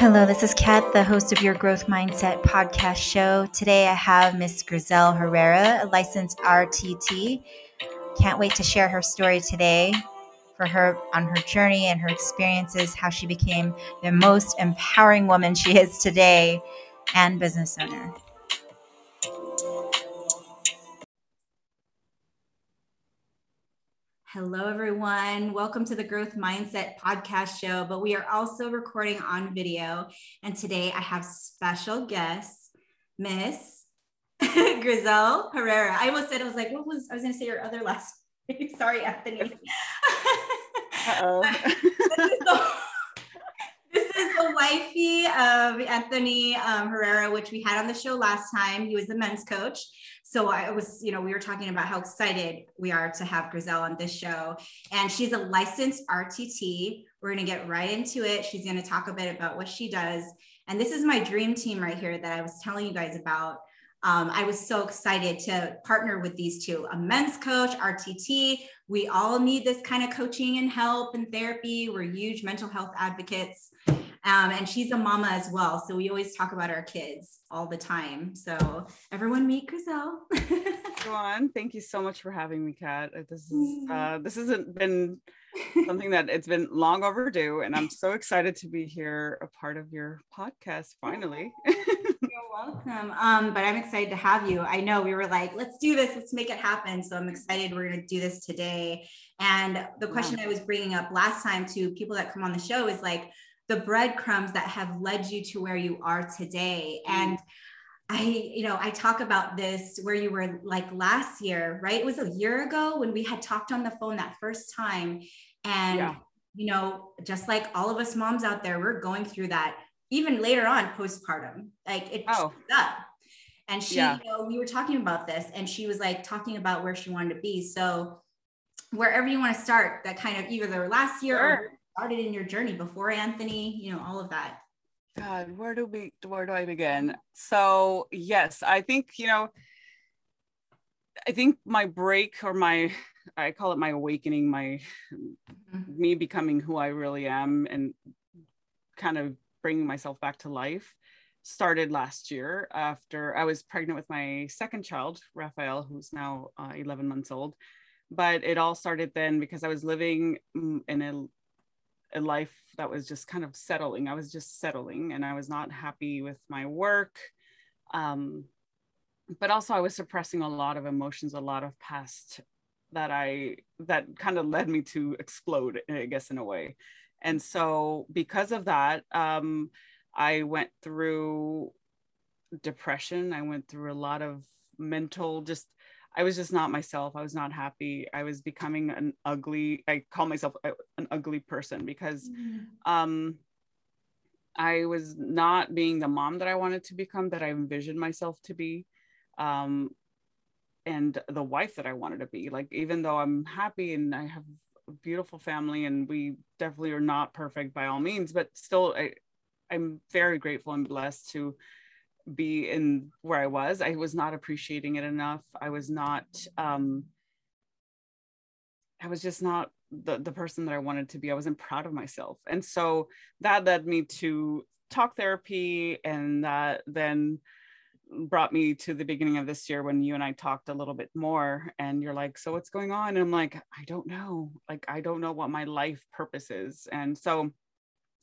Hello, this is Kat, the host of your Growth Mindset podcast show. Today I have Miss Grizel Herrera, a licensed RTT. Can't wait to share her story today for her on her journey and her experiences, how she became the most empowering woman she is today and business owner. Hello, everyone. Welcome to the Growth Mindset podcast show. But we are also recording on video. And today I have special guests, Miss Grizel Herrera. I almost said, I was like, what was, I was going to say your other last name. Sorry, Anthony. oh this is the wifey of Anthony um, Herrera, which we had on the show last time. He was the men's coach. So I was, you know, we were talking about how excited we are to have Grizel on this show. And she's a licensed RTT. We're going to get right into it. She's going to talk a bit about what she does. And this is my dream team right here that I was telling you guys about. Um, I was so excited to partner with these two a men's coach, RTT. We all need this kind of coaching and help and therapy. We're huge mental health advocates. Um, and she's a mama as well. So we always talk about our kids all the time. So everyone meet Grizel. Go on. Thank you so much for having me, Kat. Uh, this is uh, this hasn't been something that it's been long overdue, and I'm so excited to be here, a part of your podcast finally. You're welcome. Um, but I'm excited to have you. I know we were like, let's do this, let's make it happen. So I'm excited we're going to do this today. And the question I was bringing up last time to people that come on the show is like, the breadcrumbs that have led you to where you are today. Mm. And I, you know, I talk about this where you were like last year, right? It was a year ago when we had talked on the phone that first time. And, yeah. you know, just like all of us moms out there, we're going through that even later on postpartum. Like it oh. up. And she, yeah. you know, we were talking about this and she was like talking about where she wanted to be. So wherever you want to start, that kind of either last year sure. or started in your journey before Anthony, you know, all of that? God, where do we where do I begin? So yes, I think, you know, I think my break or my I call it my awakening, my mm-hmm. me becoming who I really am and kind of bringing myself back to life started last year after I was pregnant with my second child, Raphael, who's now uh, 11 months old. But it all started then because I was living in a a life that was just kind of settling. I was just settling and I was not happy with my work. Um, but also I was suppressing a lot of emotions, a lot of past that I that kind of led me to explode, I guess, in a way. And so because of that, um, I went through depression. I went through a lot of mental just I was just not myself. I was not happy. I was becoming an ugly, I call myself an ugly person because mm. um, I was not being the mom that I wanted to become, that I envisioned myself to be, um, and the wife that I wanted to be. Like, even though I'm happy and I have a beautiful family and we definitely are not perfect by all means, but still, I, I'm very grateful and blessed to be in where I was. I was not appreciating it enough. I was not, um, I was just not the, the person that I wanted to be. I wasn't proud of myself. And so that led me to talk therapy. And that then brought me to the beginning of this year when you and I talked a little bit more. And you're like, So what's going on? And I'm like, I don't know. Like, I don't know what my life purpose is. And so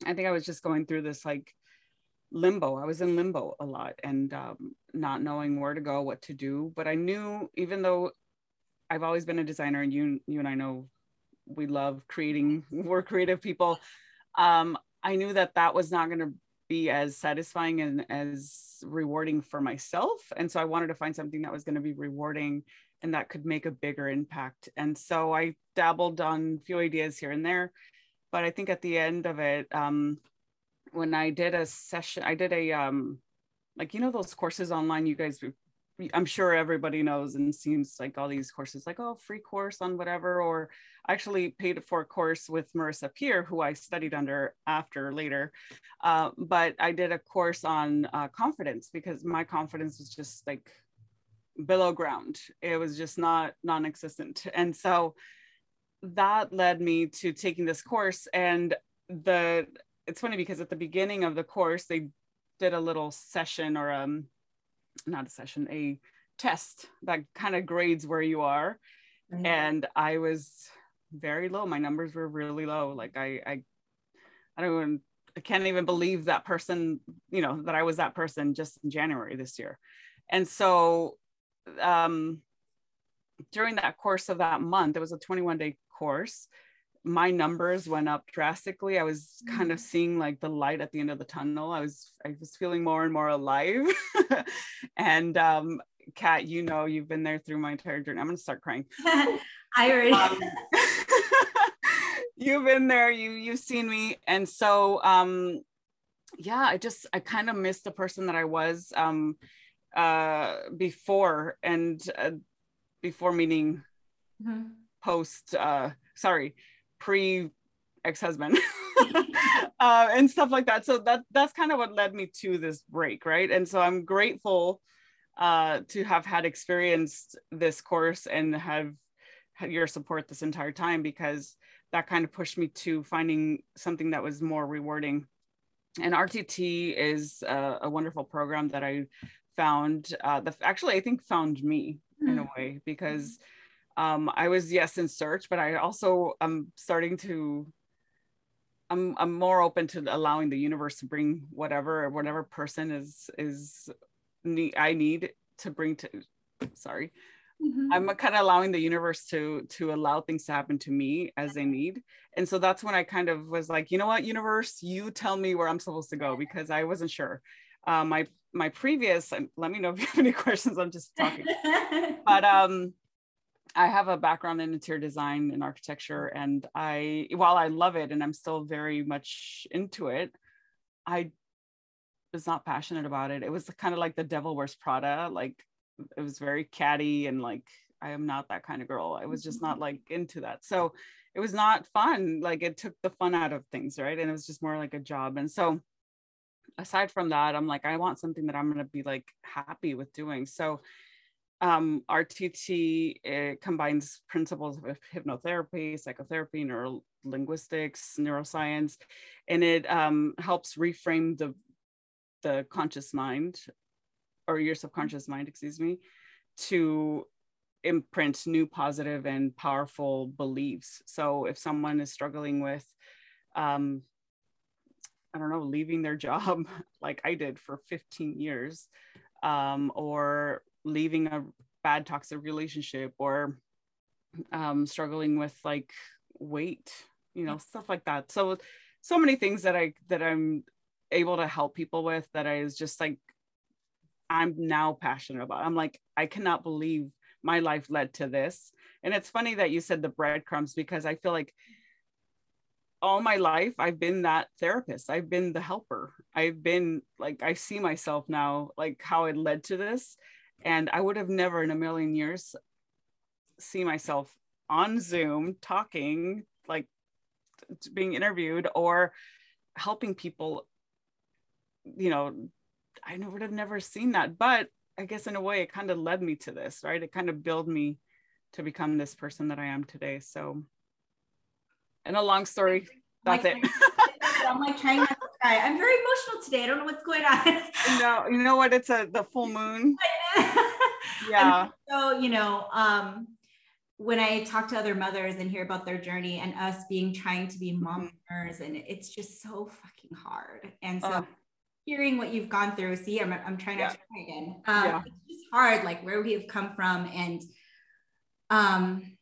I think I was just going through this like, limbo. I was in limbo a lot and um, not knowing where to go, what to do. But I knew, even though I've always been a designer, and you, you and I know we love creating. We're creative people. Um, I knew that that was not going to be as satisfying and as rewarding for myself. And so I wanted to find something that was going to be rewarding and that could make a bigger impact. And so I dabbled on a few ideas here and there. But I think at the end of it, um, when I did a session, I did a um like you know those courses online you guys I'm sure everybody knows and seems like all these courses like oh free course on whatever or I actually paid for a course with Marissa Peer who I studied under after later uh, but I did a course on uh, confidence because my confidence was just like below ground. It was just not non-existent. And so that led me to taking this course and the it's funny because at the beginning of the course they did a little session or um not a session a test that kind of grades where you are mm-hmm. and i was very low my numbers were really low like i i i don't even I can't even believe that person, you know, that I was that person just in January this year. And so um, during that course of that month, it was a 21 day course. My numbers went up drastically. I was kind of mm-hmm. seeing like the light at the end of the tunnel. I was I was feeling more and more alive. and um, Kat, you know, you've been there through my entire journey. I'm gonna start crying. I already. Um, you've been there you you've seen me and so um yeah i just i kind of missed the person that i was um uh before and uh, before meeting mm-hmm. post uh sorry pre ex-husband uh, and stuff like that so that that's kind of what led me to this break right and so i'm grateful uh to have had experienced this course and have had your support this entire time because that kind of pushed me to finding something that was more rewarding. And RTT is a, a wonderful program that I found. Uh, the actually, I think found me mm-hmm. in a hmm. way because um, I was yes in search, but I also am starting to. I'm I'm more open to allowing the universe to bring whatever whatever person is is need I need to bring to. Sorry, Mm-hmm. I'm kind of allowing the universe to to allow things to happen to me as they need. And so that's when I kind of was like, you know what, universe, you tell me where I'm supposed to go because I wasn't sure. Uh, my my previous, and let me know if you have any questions. I'm just talking. but um, I have a background in interior design and architecture, and I while I love it and I'm still very much into it, I was not passionate about it. It was kind of like the devil wears Prada. Like it was very catty and like I am not that kind of girl. I was just not like into that. So it was not fun. Like it took the fun out of things, right? And it was just more like a job. And so aside from that, I'm like, I want something that I'm gonna be like happy with doing. So um, RTT combines principles of hypnotherapy, psychotherapy, neuro linguistics, neuroscience, and it um, helps reframe the the conscious mind or your subconscious mind, excuse me, to imprint new positive and powerful beliefs. So if someone is struggling with, um, I don't know, leaving their job like I did for 15 years, um, or leaving a bad toxic relationship, or um, struggling with like weight, you know, stuff like that. So, so many things that I that I'm able to help people with that I is just like I'm now passionate about. I'm like, I cannot believe my life led to this. And it's funny that you said the breadcrumbs because I feel like all my life I've been that therapist. I've been the helper. I've been like, I see myself now, like how it led to this. And I would have never in a million years see myself on Zoom talking, like being interviewed or helping people, you know, I would have never seen that. But I guess in a way, it kind of led me to this, right? It kind of built me to become this person that I am today. So, in a long story, that's it. I'm like trying not to cry. I'm very emotional today. I don't know what's going on. no, you know what? It's a the full moon. yeah. so you know, um, when I talk to other mothers and hear about their journey and us being trying to be mommers, mm-hmm. and it's just so fucking hard. And so hearing what you've gone through. See, I'm, I'm trying yeah. to cry again. Um, yeah. It's just hard, like where we have come from. And um,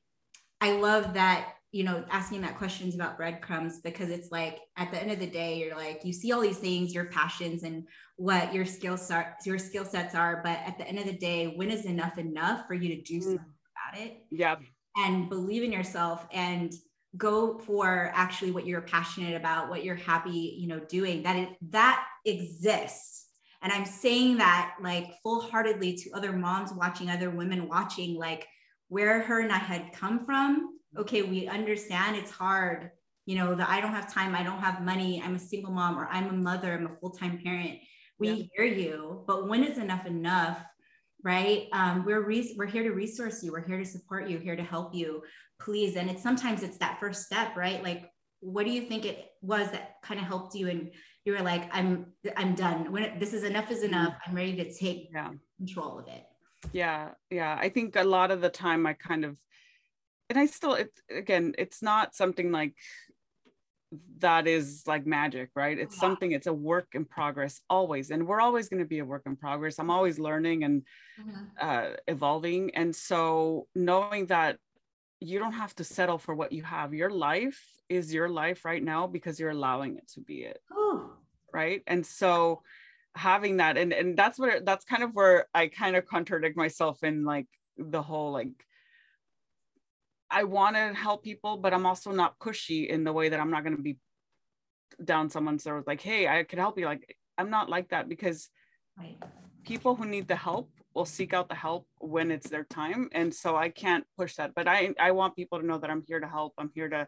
I love that, you know, asking that questions about breadcrumbs because it's like at the end of the day, you're like, you see all these things, your passions and what your skill set, your skill sets are. But at the end of the day, when is enough enough for you to do mm. something about it? Yeah. And believe in yourself and go for actually what you're passionate about what you're happy you know doing that it, that exists and i'm saying that like full-heartedly to other moms watching other women watching like where her and i had come from okay we understand it's hard you know that i don't have time i don't have money i'm a single mom or i'm a mother i'm a full-time parent. We yeah. hear you but when is enough enough right? Um, we're re- we're here to resource you we're here to support you here to help you please. And it's sometimes it's that first step right? Like what do you think it was that kind of helped you? And you were like i'm i'm done. When it, this is enough is enough. Mm-hmm. i'm ready to take yeah. control of it. Yeah yeah. I think a lot of the time i kind of and i still it again it's not something like that is like magic right it's yeah. something it's a work in progress always and we're always going to be a work in progress i'm always learning and mm-hmm. uh, evolving and so knowing that you don't have to settle for what you have your life is your life right now because you're allowing it to be it Ooh. right and so having that and and that's where that's kind of where i kind of contradict myself in like the whole like I want to help people, but I'm also not pushy in the way that I'm not going to be down someone's throat like, hey, I could help you. Like, I'm not like that because right. people who need the help will seek out the help when it's their time. And so I can't push that. But I, I want people to know that I'm here to help. I'm here to,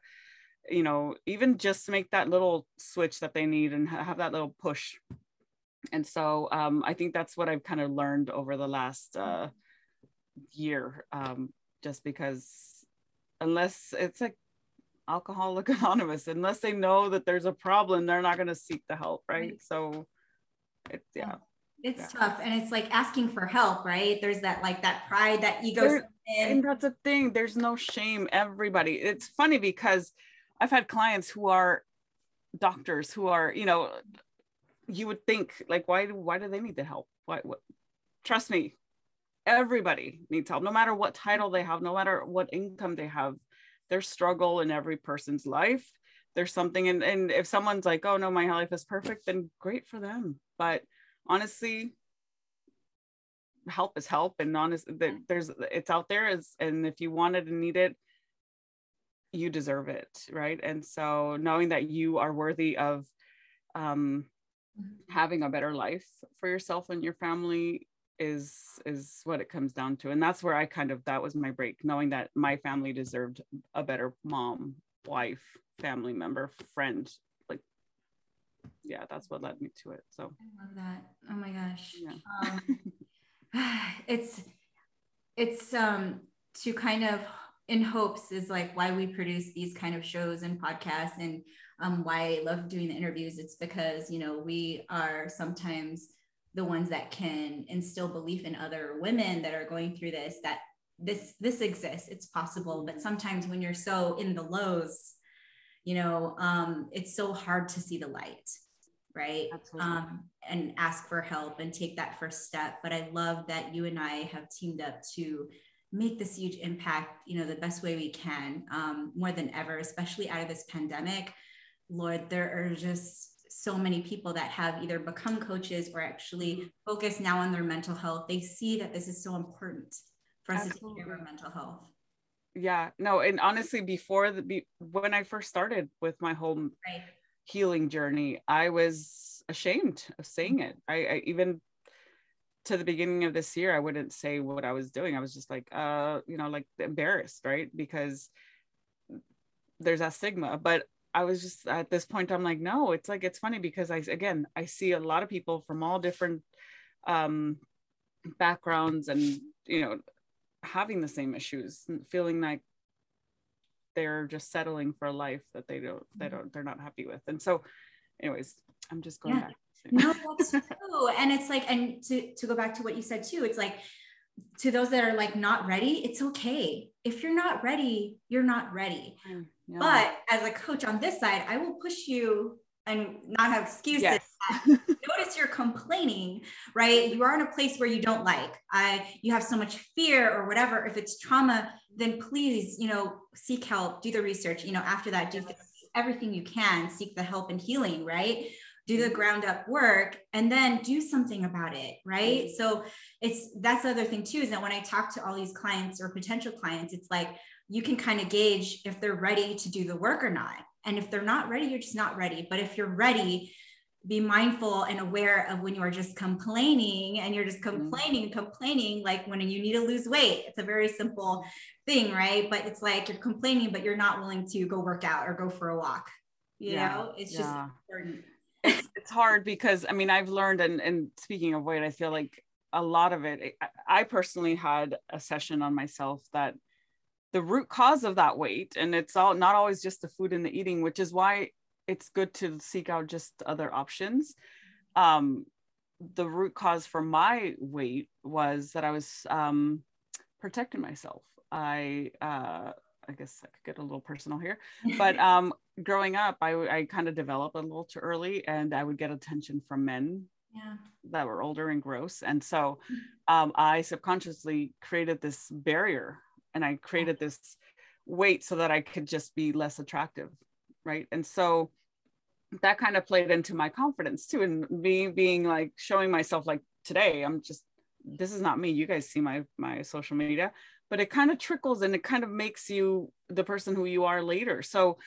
you know, even just make that little switch that they need and have that little push. And so um, I think that's what I've kind of learned over the last uh, year, um, just because unless it's like alcoholic anonymous unless they know that there's a problem they're not going to seek the help right? So it's yeah. It's yeah. tough and it's like asking for help right? There's that like that pride that ego and that's a thing there's no shame everybody. It's funny because i've had clients who are doctors who are you know you would think like why why do they need the help? Why what trust me everybody needs help no matter what title they have no matter what income they have. There's struggle in every person's life. There's something and, and if someone's like oh no my life is perfect then great for them. But honestly help is help and honest there's it's out there is and if you want it and need it you deserve it right? And so knowing that you are worthy of um, mm-hmm. having a better life for yourself and your family is is what it comes down to and that's where i kind of that was my break knowing that my family deserved a better mom wife family member friend like yeah that's what led me to it so. I love that. Oh my gosh. Yeah. um, it's it's um to kind of in hopes is like why we produce these kind of shows and podcasts and um, why i love doing the interviews it's because you know we are sometimes the ones that can instill belief in other women that are going through this that this this exists it's possible. But sometimes when you're so in the lows you know um, it's so hard to see the light right? Um, and ask for help and take that first step. But i love that you and i have teamed up to make this huge impact you know the best way we can um, more than ever especially out of this pandemic. Lord there are just so many people that have either become coaches or actually mm-hmm. focus now on their mental health they see that this is so important for us Absolutely. to take care of our mental health yeah no and honestly before the be, when i first started with my whole right. healing journey i was ashamed of saying it I, I even to the beginning of this year i wouldn't say what i was doing i was just like uh you know like embarrassed right because there's that stigma but I was just at this point, I'm like, no, it's like, it's funny because I, again, I see a lot of people from all different um, backgrounds and, you know, having the same issues and feeling like they're just settling for a life that they don't, they don't, they're not happy with. And so anyways, I'm just going yeah. back. no, that's true. And it's like, and to, to go back to what you said too, it's like, to those that are like not ready, it's okay. If you're not ready, you're not ready. Mm. But as a coach on this side, I will push you and not have excuses. Yes. Notice you're complaining, right? You are in a place where you don't like. I you have so much fear or whatever. If it's trauma, then please, you know, seek help, do the research. You know, after that, do everything you can, seek the help and healing, right? Do the ground up work and then do something about it, right? Mm-hmm. So it's that's the other thing too, is that when I talk to all these clients or potential clients, it's like you can kind of gauge if they're ready to do the work or not. And if they're not ready, you're just not ready. But if you're ready, be mindful and aware of when you are just complaining and you're just mm-hmm. complaining complaining, like when you need to lose weight. It's a very simple thing, right? But it's like you're complaining, but you're not willing to go work out or go for a walk. You yeah, know, it's yeah. just important. It's, hard because I mean, I've learned, and, and speaking of weight, I feel like a lot of it, I, I personally had a session on myself that the root cause of that weight and it's all not always just the food and the eating which is why it's good to seek out just other options. Um, the root cause for my weight was that i was um, protecting myself. I uh, i guess i could get a little personal here but um, growing up i, I kind of developed a little too early and i would get attention from men yeah. that were older and gross and so um, i subconsciously created this barrier and I created this weight so that I could just be less attractive. Right. And so that kind of played into my confidence too. And me being like showing myself like today, I'm just, this is not me. You guys see my, my social media, but it kind of trickles and it kind of makes you the person who you are later. So,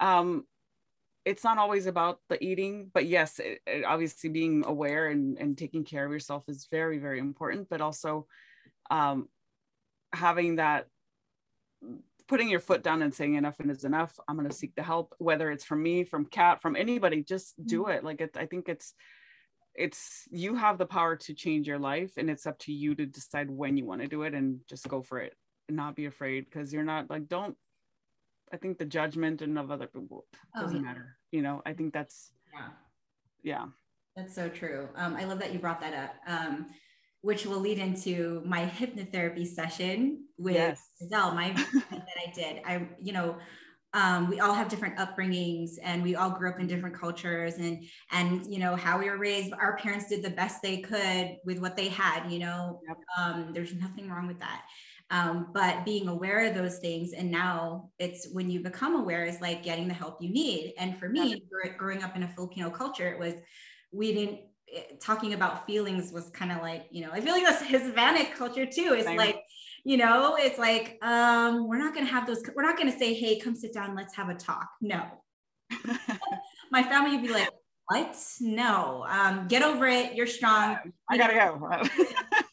um, it's not always about the eating, but yes, it, it obviously being aware and, and taking care of yourself is very, very important, but also, um, having that putting your foot down and saying enough and is enough i'm going to seek the help whether it's from me from Kat from anybody just do mm-hmm. it like it, i think it's it's you have the power to change your life and it's up to you to decide when you want to do it and just go for it and not be afraid because you're not like don't i think the judgment and of other people oh, doesn't oh, yeah. matter you know i think that's yeah yeah that's so true um, i love that you brought that up um, which will lead into my hypnotherapy session with yes. Zell, my that I did. I, you know, um, we all have different upbringings and we all grew up in different cultures and and you know how we were raised our parents did the best they could with what they had you know yep. um, there's nothing wrong with that um, but being aware of those things and now it's when you become aware is like getting the help you need and for me yep. growing up in a filipino culture it was we didn't talking about feelings was kind of like, you know, I feel like that's Hispanic culture too. It's Same. like, you know, it's like, um, we're not going to have those, we're not going to say, hey, come sit down, let's have a talk. No. My family would be like, what? No. Um, get over it. You're strong. I gotta go.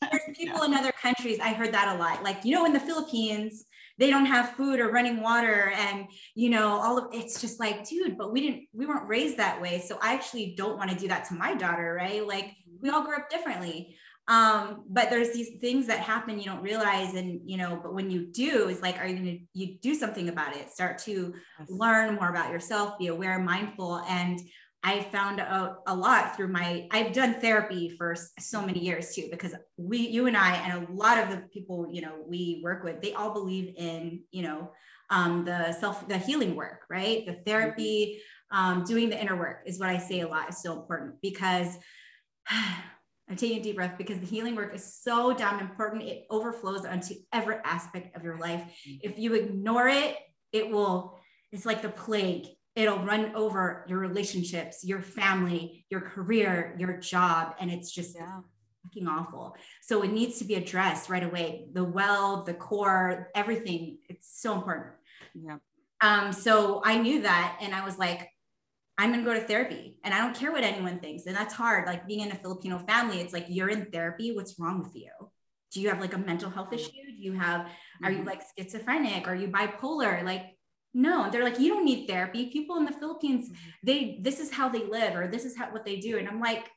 There's people yeah. in other countries. I heard that a lot. Like, you know, in the Philippines, they don't have food or running water and you know all of it's just like dude but we didn't we weren't raised that way so i actually don't want to do that to my daughter right like we all grew up differently um but there's these things that happen you don't realize and you know but when you do it's like are you going to you do something about it start to yes. learn more about yourself be aware mindful. And I found out a lot through my I've done therapy for so many years too because we you and I and a lot of the people you know we work with they all believe in you know um, the self the healing work right? The therapy um, doing the inner work is what I say a lot is so important because I'm taking a deep breath because the healing work is so damn important it overflows onto every aspect of your life if you ignore it it will it's like the plague it'll run over your relationships, your family, your career, your job. And it's just yeah. fucking awful. So it needs to be addressed right away. The well, the core, everything. It's so important. Yeah. Um, so I knew that and I was like, I'm gonna go to therapy and I don't care what anyone thinks. And that's hard. Like being in a Filipino family, it's like you're in therapy. What's wrong with you? Do you have like a mental health issue? Do you have, are you mm-hmm. like schizophrenic? Are you bipolar? Like no they're like you don't need therapy people in the philippines mm-hmm. they this is how they live or this is how what they do and i'm like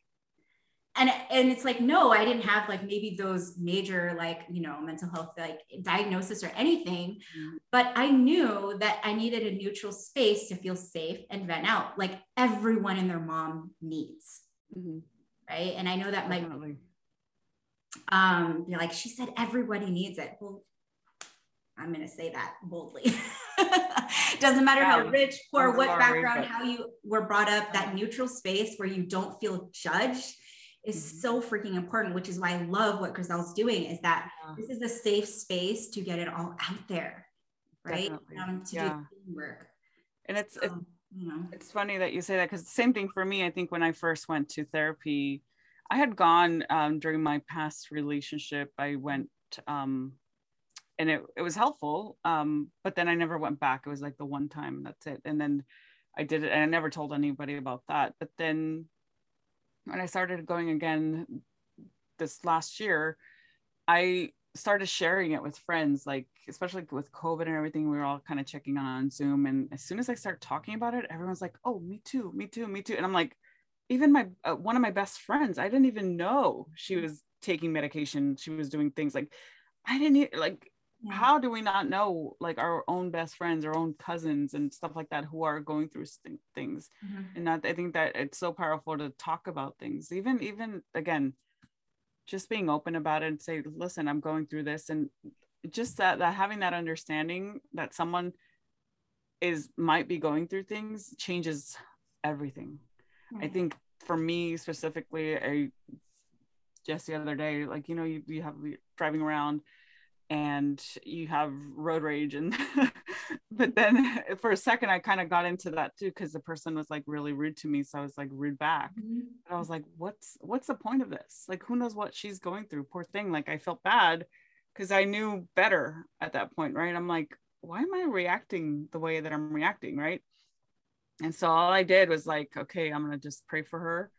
and and it's like no i didn't have like maybe those major like you know mental health like diagnosis or anything mm-hmm. but i knew that i needed a neutral space to feel safe and vent out like everyone and their mom needs. Mm-hmm. right? And i know that might um be like she said everybody needs it. Well i'm going to say that boldly. Doesn't matter how rich, poor, what sorry, background, but... how you were brought up, that neutral space where you don't feel judged is mm-hmm. so freaking important, which is why I love what Grizel's doing is that yeah. this is a safe space to get it all out there, right? Um, to yeah. do work. And it's, so, it's, you know. it's funny that you say that because same thing for me, I think when I first went to therapy, I had gone um, during my past relationship, I went um, and it, it was helpful um, but then i never went back it was like the one time that's it and then i did it and i never told anybody about that but then when i started going again this last year i started sharing it with friends like especially with covid and everything we were all kind of checking on on zoom and as soon as i start talking about it everyone's like oh me too me too me too and i'm like even my uh, one of my best friends i didn't even know she was taking medication she was doing things like i didn't like yeah. how do we not know like our own best friends our own cousins and stuff like that who are going through st- things mm-hmm. and that, i think that it's so powerful to talk about things even even again just being open about it and say listen i'm going through this and just that, that having that understanding that someone is might be going through things changes everything i think for me specifically i just the other day like you know you, you have driving around and you have road rage and but then for a second i kind of got into that too because the person was like really rude to me so i was like rude back. Mm-hmm. and i was like what's what's the point of this? Like who knows what she's going through? Poor thing. Like i felt bad because i knew better at that point right? I'm like why am i reacting the way that i'm reacting? Right? And so all i did was like okay i'm gonna just pray for her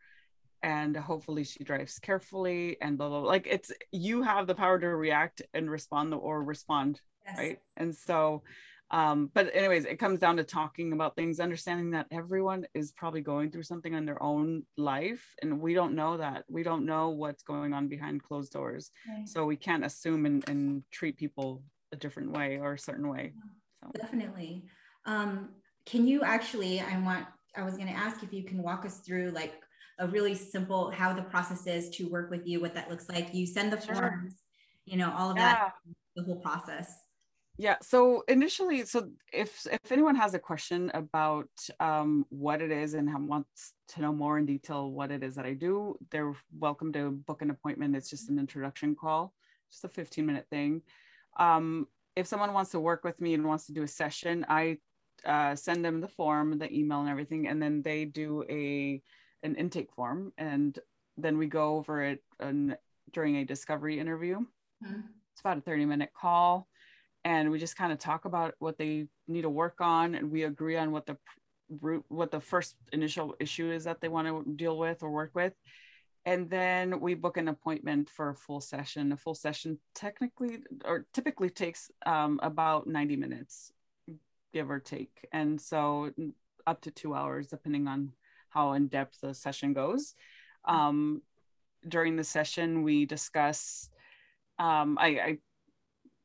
and hopefully she drives carefully and blah, blah blah like it's you have the power to react and respond or respond yes. right and so um but anyways it comes down to talking about things understanding that everyone is probably going through something in their own life and we don't know that we don't know what's going on behind closed doors right. so we can't assume and, and treat people a different way or a certain way so. definitely um can you actually i want i was going to ask if you can walk us through like a really simple how the process is to work with you, what that looks like. You send the forms, you know, all of yeah. that, the whole process. Yeah. So initially, so if if anyone has a question about um, what it is and wants to know more in detail what it is that I do, they're welcome to book an appointment. It's just an introduction call, just a 15 minute thing. Um, if someone wants to work with me and wants to do a session, I uh, send them the form, the email, and everything, and then they do a an intake form and then we go over it and during a discovery interview. Mm-hmm. it's about a 30 minute call and we just kind of talk about what they need to work on and we agree on what the root what the first initial issue is that they want to deal with or work with. And then we book an appointment for a full session. A full session technically or typically takes um, about 90 minutes give or take. And so up to two hours depending on how in depth the session goes. Um, during the session, we discuss, um, I, I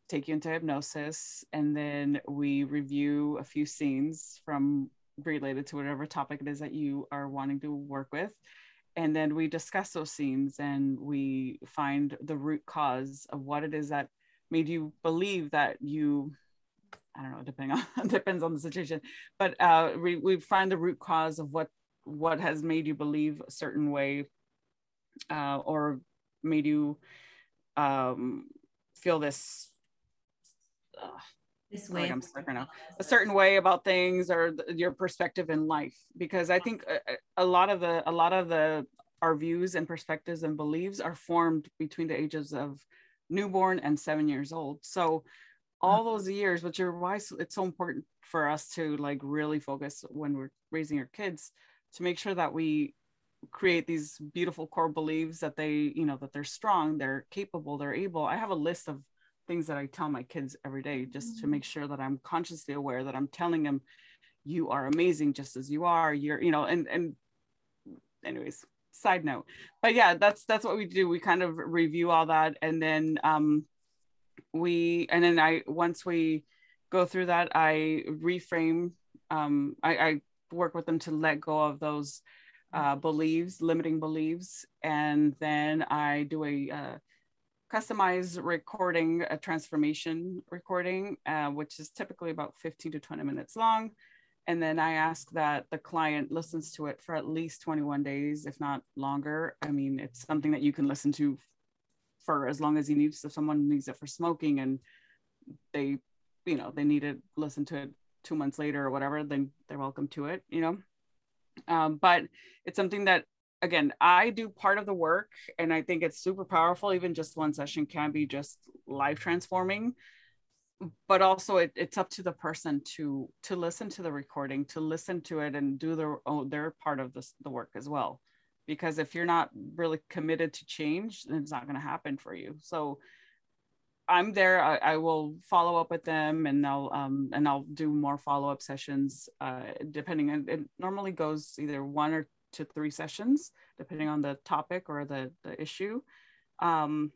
take you into hypnosis, and then we review a few scenes from related to whatever topic it is that you are wanting to work with. And then we discuss those scenes and we find the root cause of what it is that made you believe that you I don't know, depending on depends on the situation, but uh, we, we find the root cause of what what has made you believe a certain way uh, or made you um, feel this uh, this way like I'm stuck right now a certain way about things or th- your perspective in life because I think a, a lot of the a lot of the our views and perspectives and beliefs are formed between the ages of newborn and seven years old so all mm-hmm. those years which are why it's so important for us to like really focus when we're raising our kids to make sure that we create these beautiful core beliefs that they you know that they're strong they're capable they're able. I have a list of things that i tell my kids every day just mm-hmm. to make sure that i'm consciously aware that i'm telling them you are amazing just as you are. You're you know and and anyways side note. But yeah that's that's what we do. We kind of review all that and then um we and then i once we go through that i reframe um i i work with them to let go of those uh, beliefs, limiting beliefs, and then I do a uh, customized recording, a transformation recording, uh, which is typically about 15 to 20 minutes long. And then I ask that the client listens to it for at least 21 days, if not longer. I mean, it's something that you can listen to for as long as you need. So if someone needs it for smoking and they, you know, they need to listen to it two months later or whatever, then they're welcome to it, you know. Um, but it's something that again i do part of the work and i think it's super powerful. Even just one session can be just life transforming. But also it, it's up to the person to to listen to the recording to listen to it and do their own their part of this, the work as well. Because if you're not really committed to change then it's not going to happen for you. So I'm there. I, I, will follow up with them, and I'll um, and I'll do more follow up sessions. Uh, depending on it, normally goes either one or to three sessions, depending on the topic or the the issue. Um,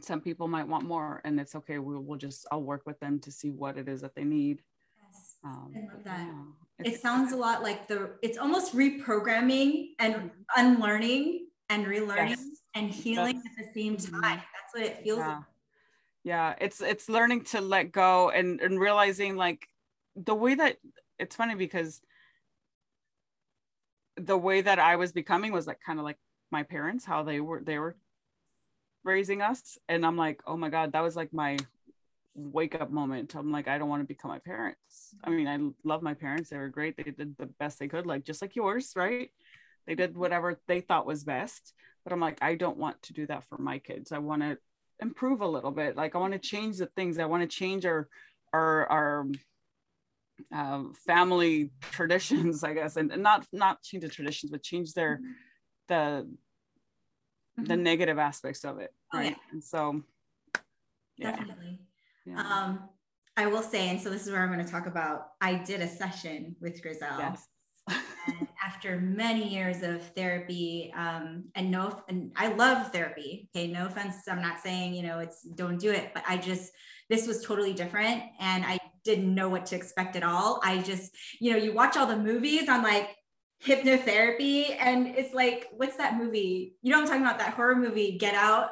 some people might want more and it's okay we'll, we'll just i'll work with them to see what it is that they need Yes. um, I love that. yeah, It sounds a lot like the, it's almost reprogramming and Mhm. unlearning and relearning Yes. and healing at the same Mhm. time. That's what it feels yeah. like. Yeah it's it's learning to let go and and realizing like the way that it's funny because the way that i was becoming was like kind of like my parents how they were they were raising us. And i'm like oh my god that was like my wake up moment. I'm like i don't want to become my parents. I mean i love my parents. They were great. They did the best they could like just like yours right? They did whatever they thought was best. But i'm like i don't want to do that for my kids. I want to improve a little bit like i want to change the things i want to change our our our um, family traditions i guess and, and not not change the traditions but change their the the Mhm. negative aspects of it Oh, right yeah. and so yeah, Definitely. yeah. Um, I will say, and so this is where I'm going to talk about. I did a session with Grizel, yes and after many years of therapy, um, and no, and I love therapy. Okay, no offense. I'm not saying you know it's don't do it, but I just this was totally different, and I didn't know what to expect at all. I just, you know, you watch all the movies on like hypnotherapy, and it's like, what's that movie? You know, I'm talking about that horror movie, Get Out.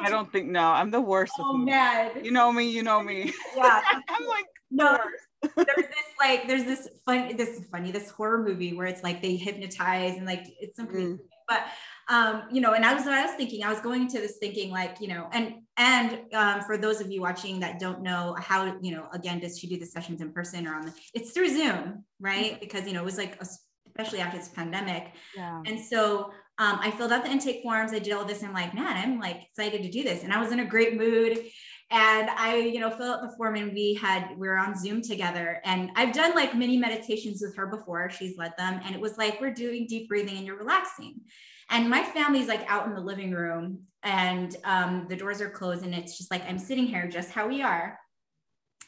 i don't think no i'm the worst Oh man, you know me you know me yeah. i'm like No, there's this like there's this fun this funny this horror movie where it's like they hypnotize and like it's something Mm. but um you know and i was what i was thinking i was going into this thinking like you know and and um for those of you watching that don't know how you know again does she do the sessions in person or on the it's through zoom right because you know it was like especially after this pandemic yeah and so um, I filled out the intake forms. I did all this. And I'm like, man, I'm like excited to do this. And I was in a great mood. And I, you know, the form and we had, we were on Zoom together. And I've done like mini meditations with her before. She's led them. And it was like, we're doing deep breathing and you're relaxing. And my family's like out in the living room and um, the doors are closed. And it's just like, I'm sitting here just how we are.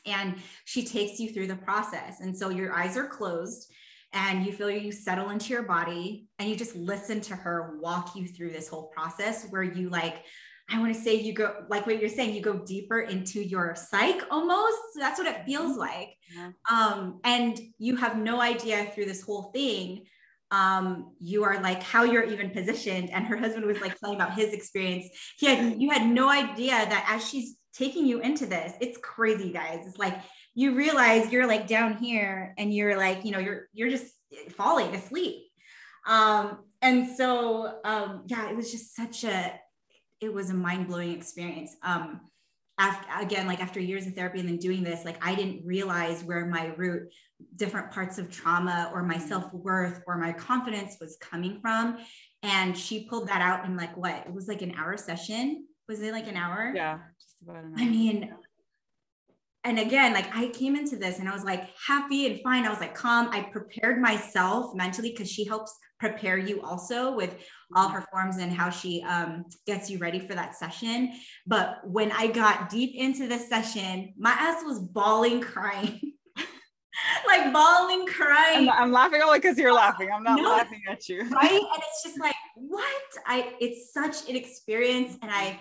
And she takes you through the process. And so your eyes are closed and you feel you settle into your body and you just listen to her walk you through this whole process where you like i want to say you go like what you're saying you go deeper into your psyche almost that's what it feels like. Yeah. um and you have no idea through this whole thing um you are like how you're even positioned. And her husband was like telling about his experience. He had you had no idea that as she's taking you into this it's crazy guys. It's like you realize you're like down here and you're like you know you're you're just falling asleep. Um and so um yeah it was just such a it was a mind-blowing experience um after again like after years of therapy and then doing this like i didn't realize where my root different parts of trauma or my self-worth or my confidence was coming from and she pulled that out in like what it was like an hour session was it like an hour yeah just about an hour. I mean, and again, like I came into this and I was like happy and fine. I was like calm. I prepared myself mentally because she helps prepare you also with all her forms and how she um, gets you ready for that session. But when I got deep into the session, my ass was bawling, crying, like bawling, crying. I'm, I'm laughing only because you're laughing. I'm not No, laughing at you. right and it's just like what i it's such an experience and i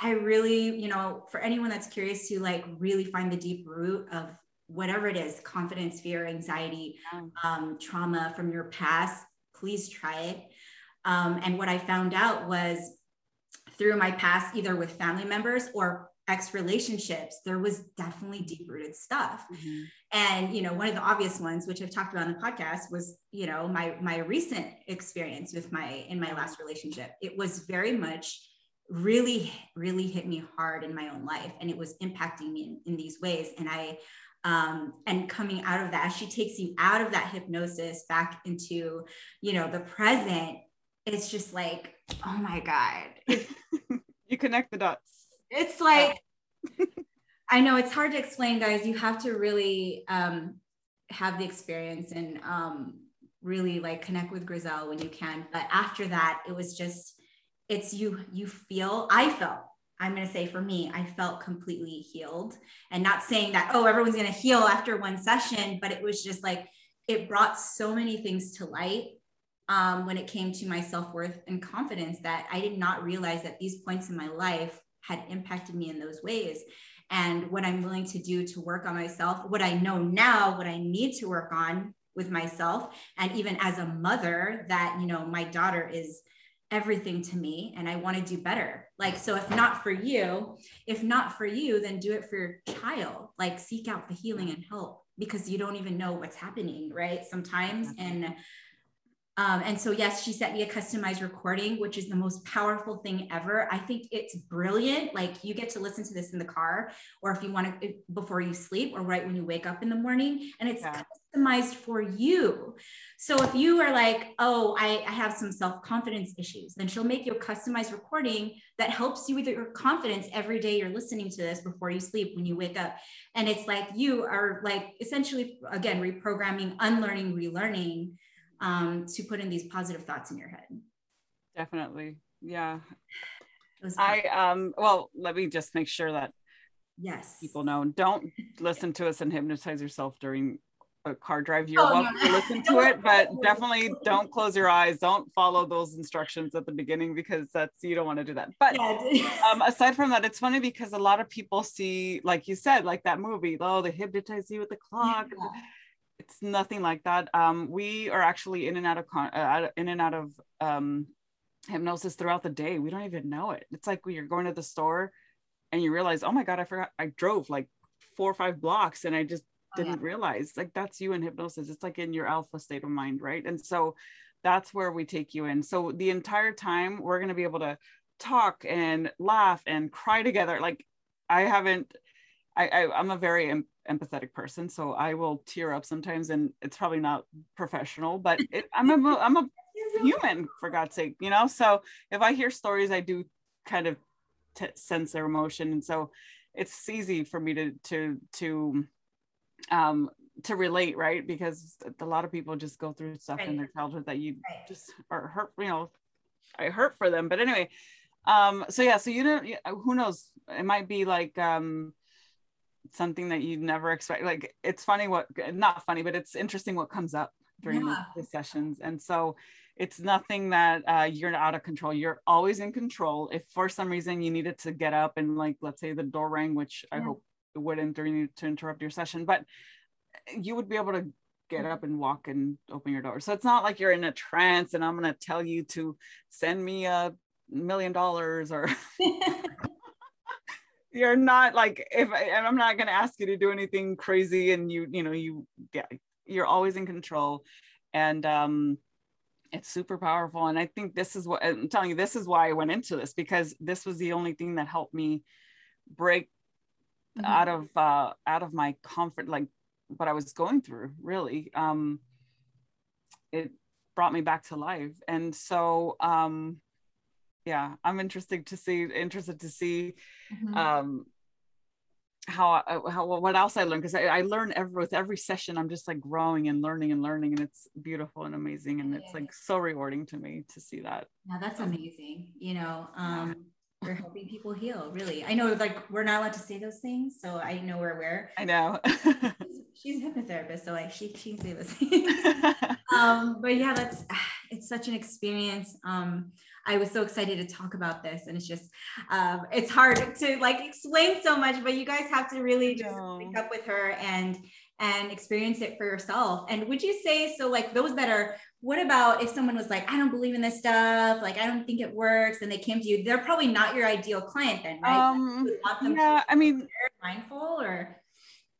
i really you know for anyone that's curious to like really find the deep root of whatever it is confidence fear anxiety um, trauma from your past please try it. Um, and what i found out was through my past either with family members or ex relationships there was definitely deep rooted stuff. Mhm. and you know one of the obvious ones which i've talked about on the podcast was you know my my recent experience with my in my last relationship. It was very much really really hit me hard in my own life and it was impacting me in, in these ways. And i um and coming out of that she takes you out of that hypnosis back into you know the present it's just like oh my god You connect the dots. it's like I know it's hard to explain, guys. You have to really um, have the experience and um, really like connect with Grizel when you can. But after that, it was just it's you. You feel. I felt. I'm going to say for me, I felt completely healed, and not saying that oh everyone's going to heal after one session, but it was just like it brought so many things to light um, when it came to my self worth and confidence that I did not realize that these points in my life had impacted me in those ways. And what i'm willing to do to work on myself what i know now what i need to work on with myself and even as a mother that you know my daughter is everything to me and I want to do better. Like, so if not for you, if not for you, then do it for your child. Like, seek out the healing and help because you don't even know what's happening, right? Sometimes. And um, and so, yes, she sent me a customized recording, which is the most powerful thing ever. I think it's brilliant. Like, you get to listen to this in the car, or if you want to, before you sleep, or right when you wake up in the morning, and it's yeah. customized for you. So, if you are like, oh, I, I have some self confidence issues, then she'll make you a customized recording that helps you with your confidence every day you're listening to this before you sleep, when you wake up. And it's like you are like essentially, again, reprogramming, unlearning, relearning um, to put in these positive thoughts in your head. Definitely. Yeah. I um well, let me just make sure that yes people know don't listen to us and hypnotize yourself during a car drive. You're oh, welcome no. to listen to it, but definitely don't close your eyes. Don't follow those instructions at the beginning because that's you don't want to do that. But um, aside from that, it's funny because a lot of people see, like you said, like that movie, oh, they hypnotize you with the clock. Yeah it's nothing like that. Um, we are actually in and out of con- uh, in and out of um, hypnosis throughout the day. We don't even know it. It's like when you're going to the store and you realize, oh my god, I forgot I drove like four or five blocks and I just oh, didn't yeah. realize. Like that's you in hypnosis. It's like in your alpha state of mind, right? And so that's where we take you in. So the entire time we're going to be able to talk and laugh and cry together. Like I haven't. I, I am a very empathetic person, so I will tear up sometimes, and it's probably not professional, but it, I'm a I'm a human for God's sake, you know. So if I hear stories, I do kind of t- sense their emotion, and so it's easy for me to to to um to relate, right? Because a lot of people just go through stuff right. in their childhood that you right. just are hurt, you know, I hurt for them. But anyway, um, so yeah, so you know, who knows? It might be like um something that you'd never expect like it's funny what not funny but it's interesting what comes up during yeah. the sessions and so it's nothing that uh, you're out of control you're always in control if for some reason you needed to get up and like let's say the door rang which yeah. i hope it wouldn't during you to interrupt your session but you would be able to get up and walk and open your door so it's not like you're in a trance and i'm going to tell you to send me a million dollars or you're not like if I, i'm not going to ask you to do anything crazy and you you know you yeah you're always in control. And um it's super powerful. And i think this is what i'm telling you this is why i went into this because this was the only thing that helped me break mm-hmm. out of uh out of my comfort like what i was going through really. Um it brought me back to life. And so um yeah i'm interested to see interested to see mm-hmm. um how, uh, how what else I learned because I, I, learn every with every session I'm just like growing and learning and learning and it's beautiful and amazing and it's like so rewarding to me to see that. Yeah, that's amazing. You know, um, we're helping people heal. Really, I know like we're not allowed to say those things, so I know we're aware. I know. she's, she's, a hypnotherapist, so like she she can say those things. um, but yeah, that's it's such an experience. Um, I was so excited to talk about this. And it's just, um, it's hard to like explain so much, but you guys have to really just pick up with her and, and experience it for yourself. And would you say, so like those that are, what about if someone was like, I don't believe in this stuff, like I don't think it works, and they came to you, they're probably not your ideal client then, right? Um, yeah, I mean, mindful or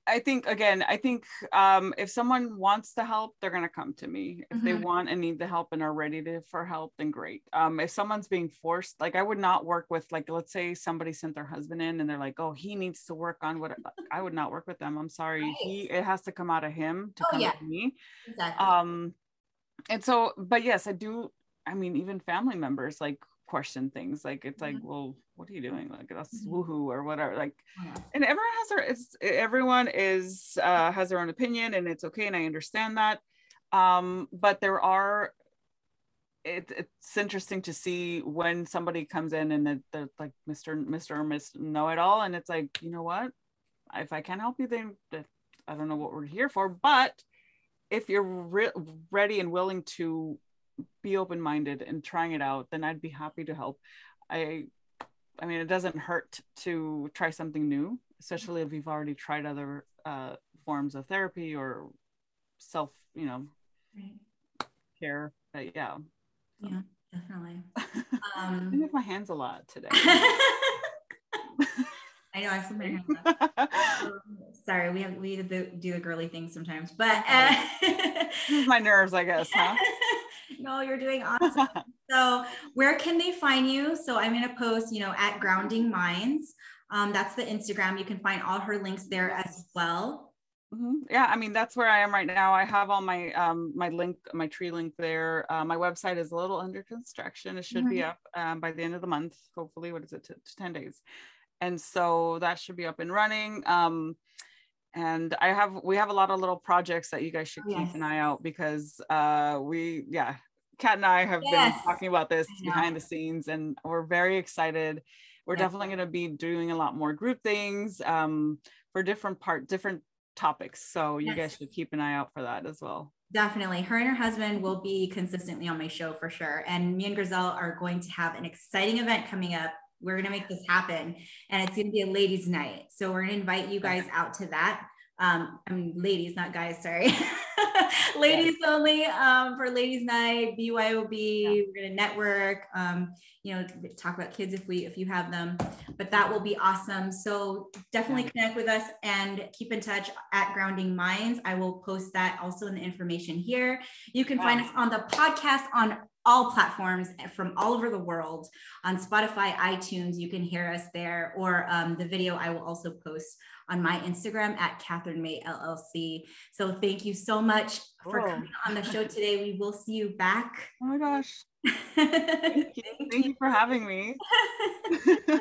I think again, I think um, if someone wants the help, they're gonna come to me. If mm-hmm. they want and need the help and are ready to for help, then great. Um, if someone's being forced, like I would not work with like let's say somebody sent their husband in and they're like, oh, he needs to work on what I would not work with them. I'm sorry, right. he it has to come out of him to oh, come yeah. to me. Exactly. Um, and so, but yes, I do. I mean, even family members like question things like it's like mm-hmm. well what are you doing like that's mm-hmm. woohoo or whatever like and everyone has their it's everyone is uh has their own opinion and it's okay and i understand that um but there are it, it's interesting to see when somebody comes in and they're like mr mr or miss know it all and it's like you know what if i can't help you then i don't know what we're here for but if you're re- ready and willing to be open minded and trying it out, then I'd be happy to help. I I mean, it doesn't hurt to try something new, especially if you've already tried other uh, forms of therapy or self, you know, right. care. But yeah. Yeah, definitely. Um, I move my hands a lot today. I know I have my hands up. sorry, we have we do the, do the girly thing sometimes, but uh, my nerves, I guess, huh? No, you're doing awesome. so, where can they find you? So, I'm going to post, you know, at Grounding Minds. Um, that's the Instagram. You can find all her links there as well. Mm-hmm. Yeah, I mean that's where I am right now. I have all my um my link, my tree link there. Uh, my website is a little under construction. It should mm-hmm. be up um, by the end of the month. Hopefully, what is it? T- ten days, and so that should be up and running. Um, and I have we have a lot of little projects that you guys should keep yes. an eye out because uh we yeah Kat and I have yes. been talking about this behind the scenes and we're very excited. We're yeah. definitely going to be doing a lot more group things um, for different part, different topics. So you yes. guys should keep an eye out for that as well. Definitely. Her and her husband will be consistently on my show for sure. And me and Grizel are going to have an exciting event coming up. We're going to make this happen. And it's going to be a ladies' night. So we're going to invite you guys out to that um, I mean, ladies, not guys, sorry. ladies yes. only um, for ladies night, BYOB, yeah. we're gonna network, um, you know, talk about kids if we, if you have them, but that will be awesome. So definitely yeah. connect with us and keep in touch at Grounding Minds. I will post that also in the information here. You can wow. find us on the podcast on all platforms from all over the world on Spotify, iTunes. You can hear us there, or um, the video I will also post on my Instagram at Catherine May LLC. So thank you so much cool. for coming on the show today. We will see you back. Oh my gosh. thank, you. thank you for having me.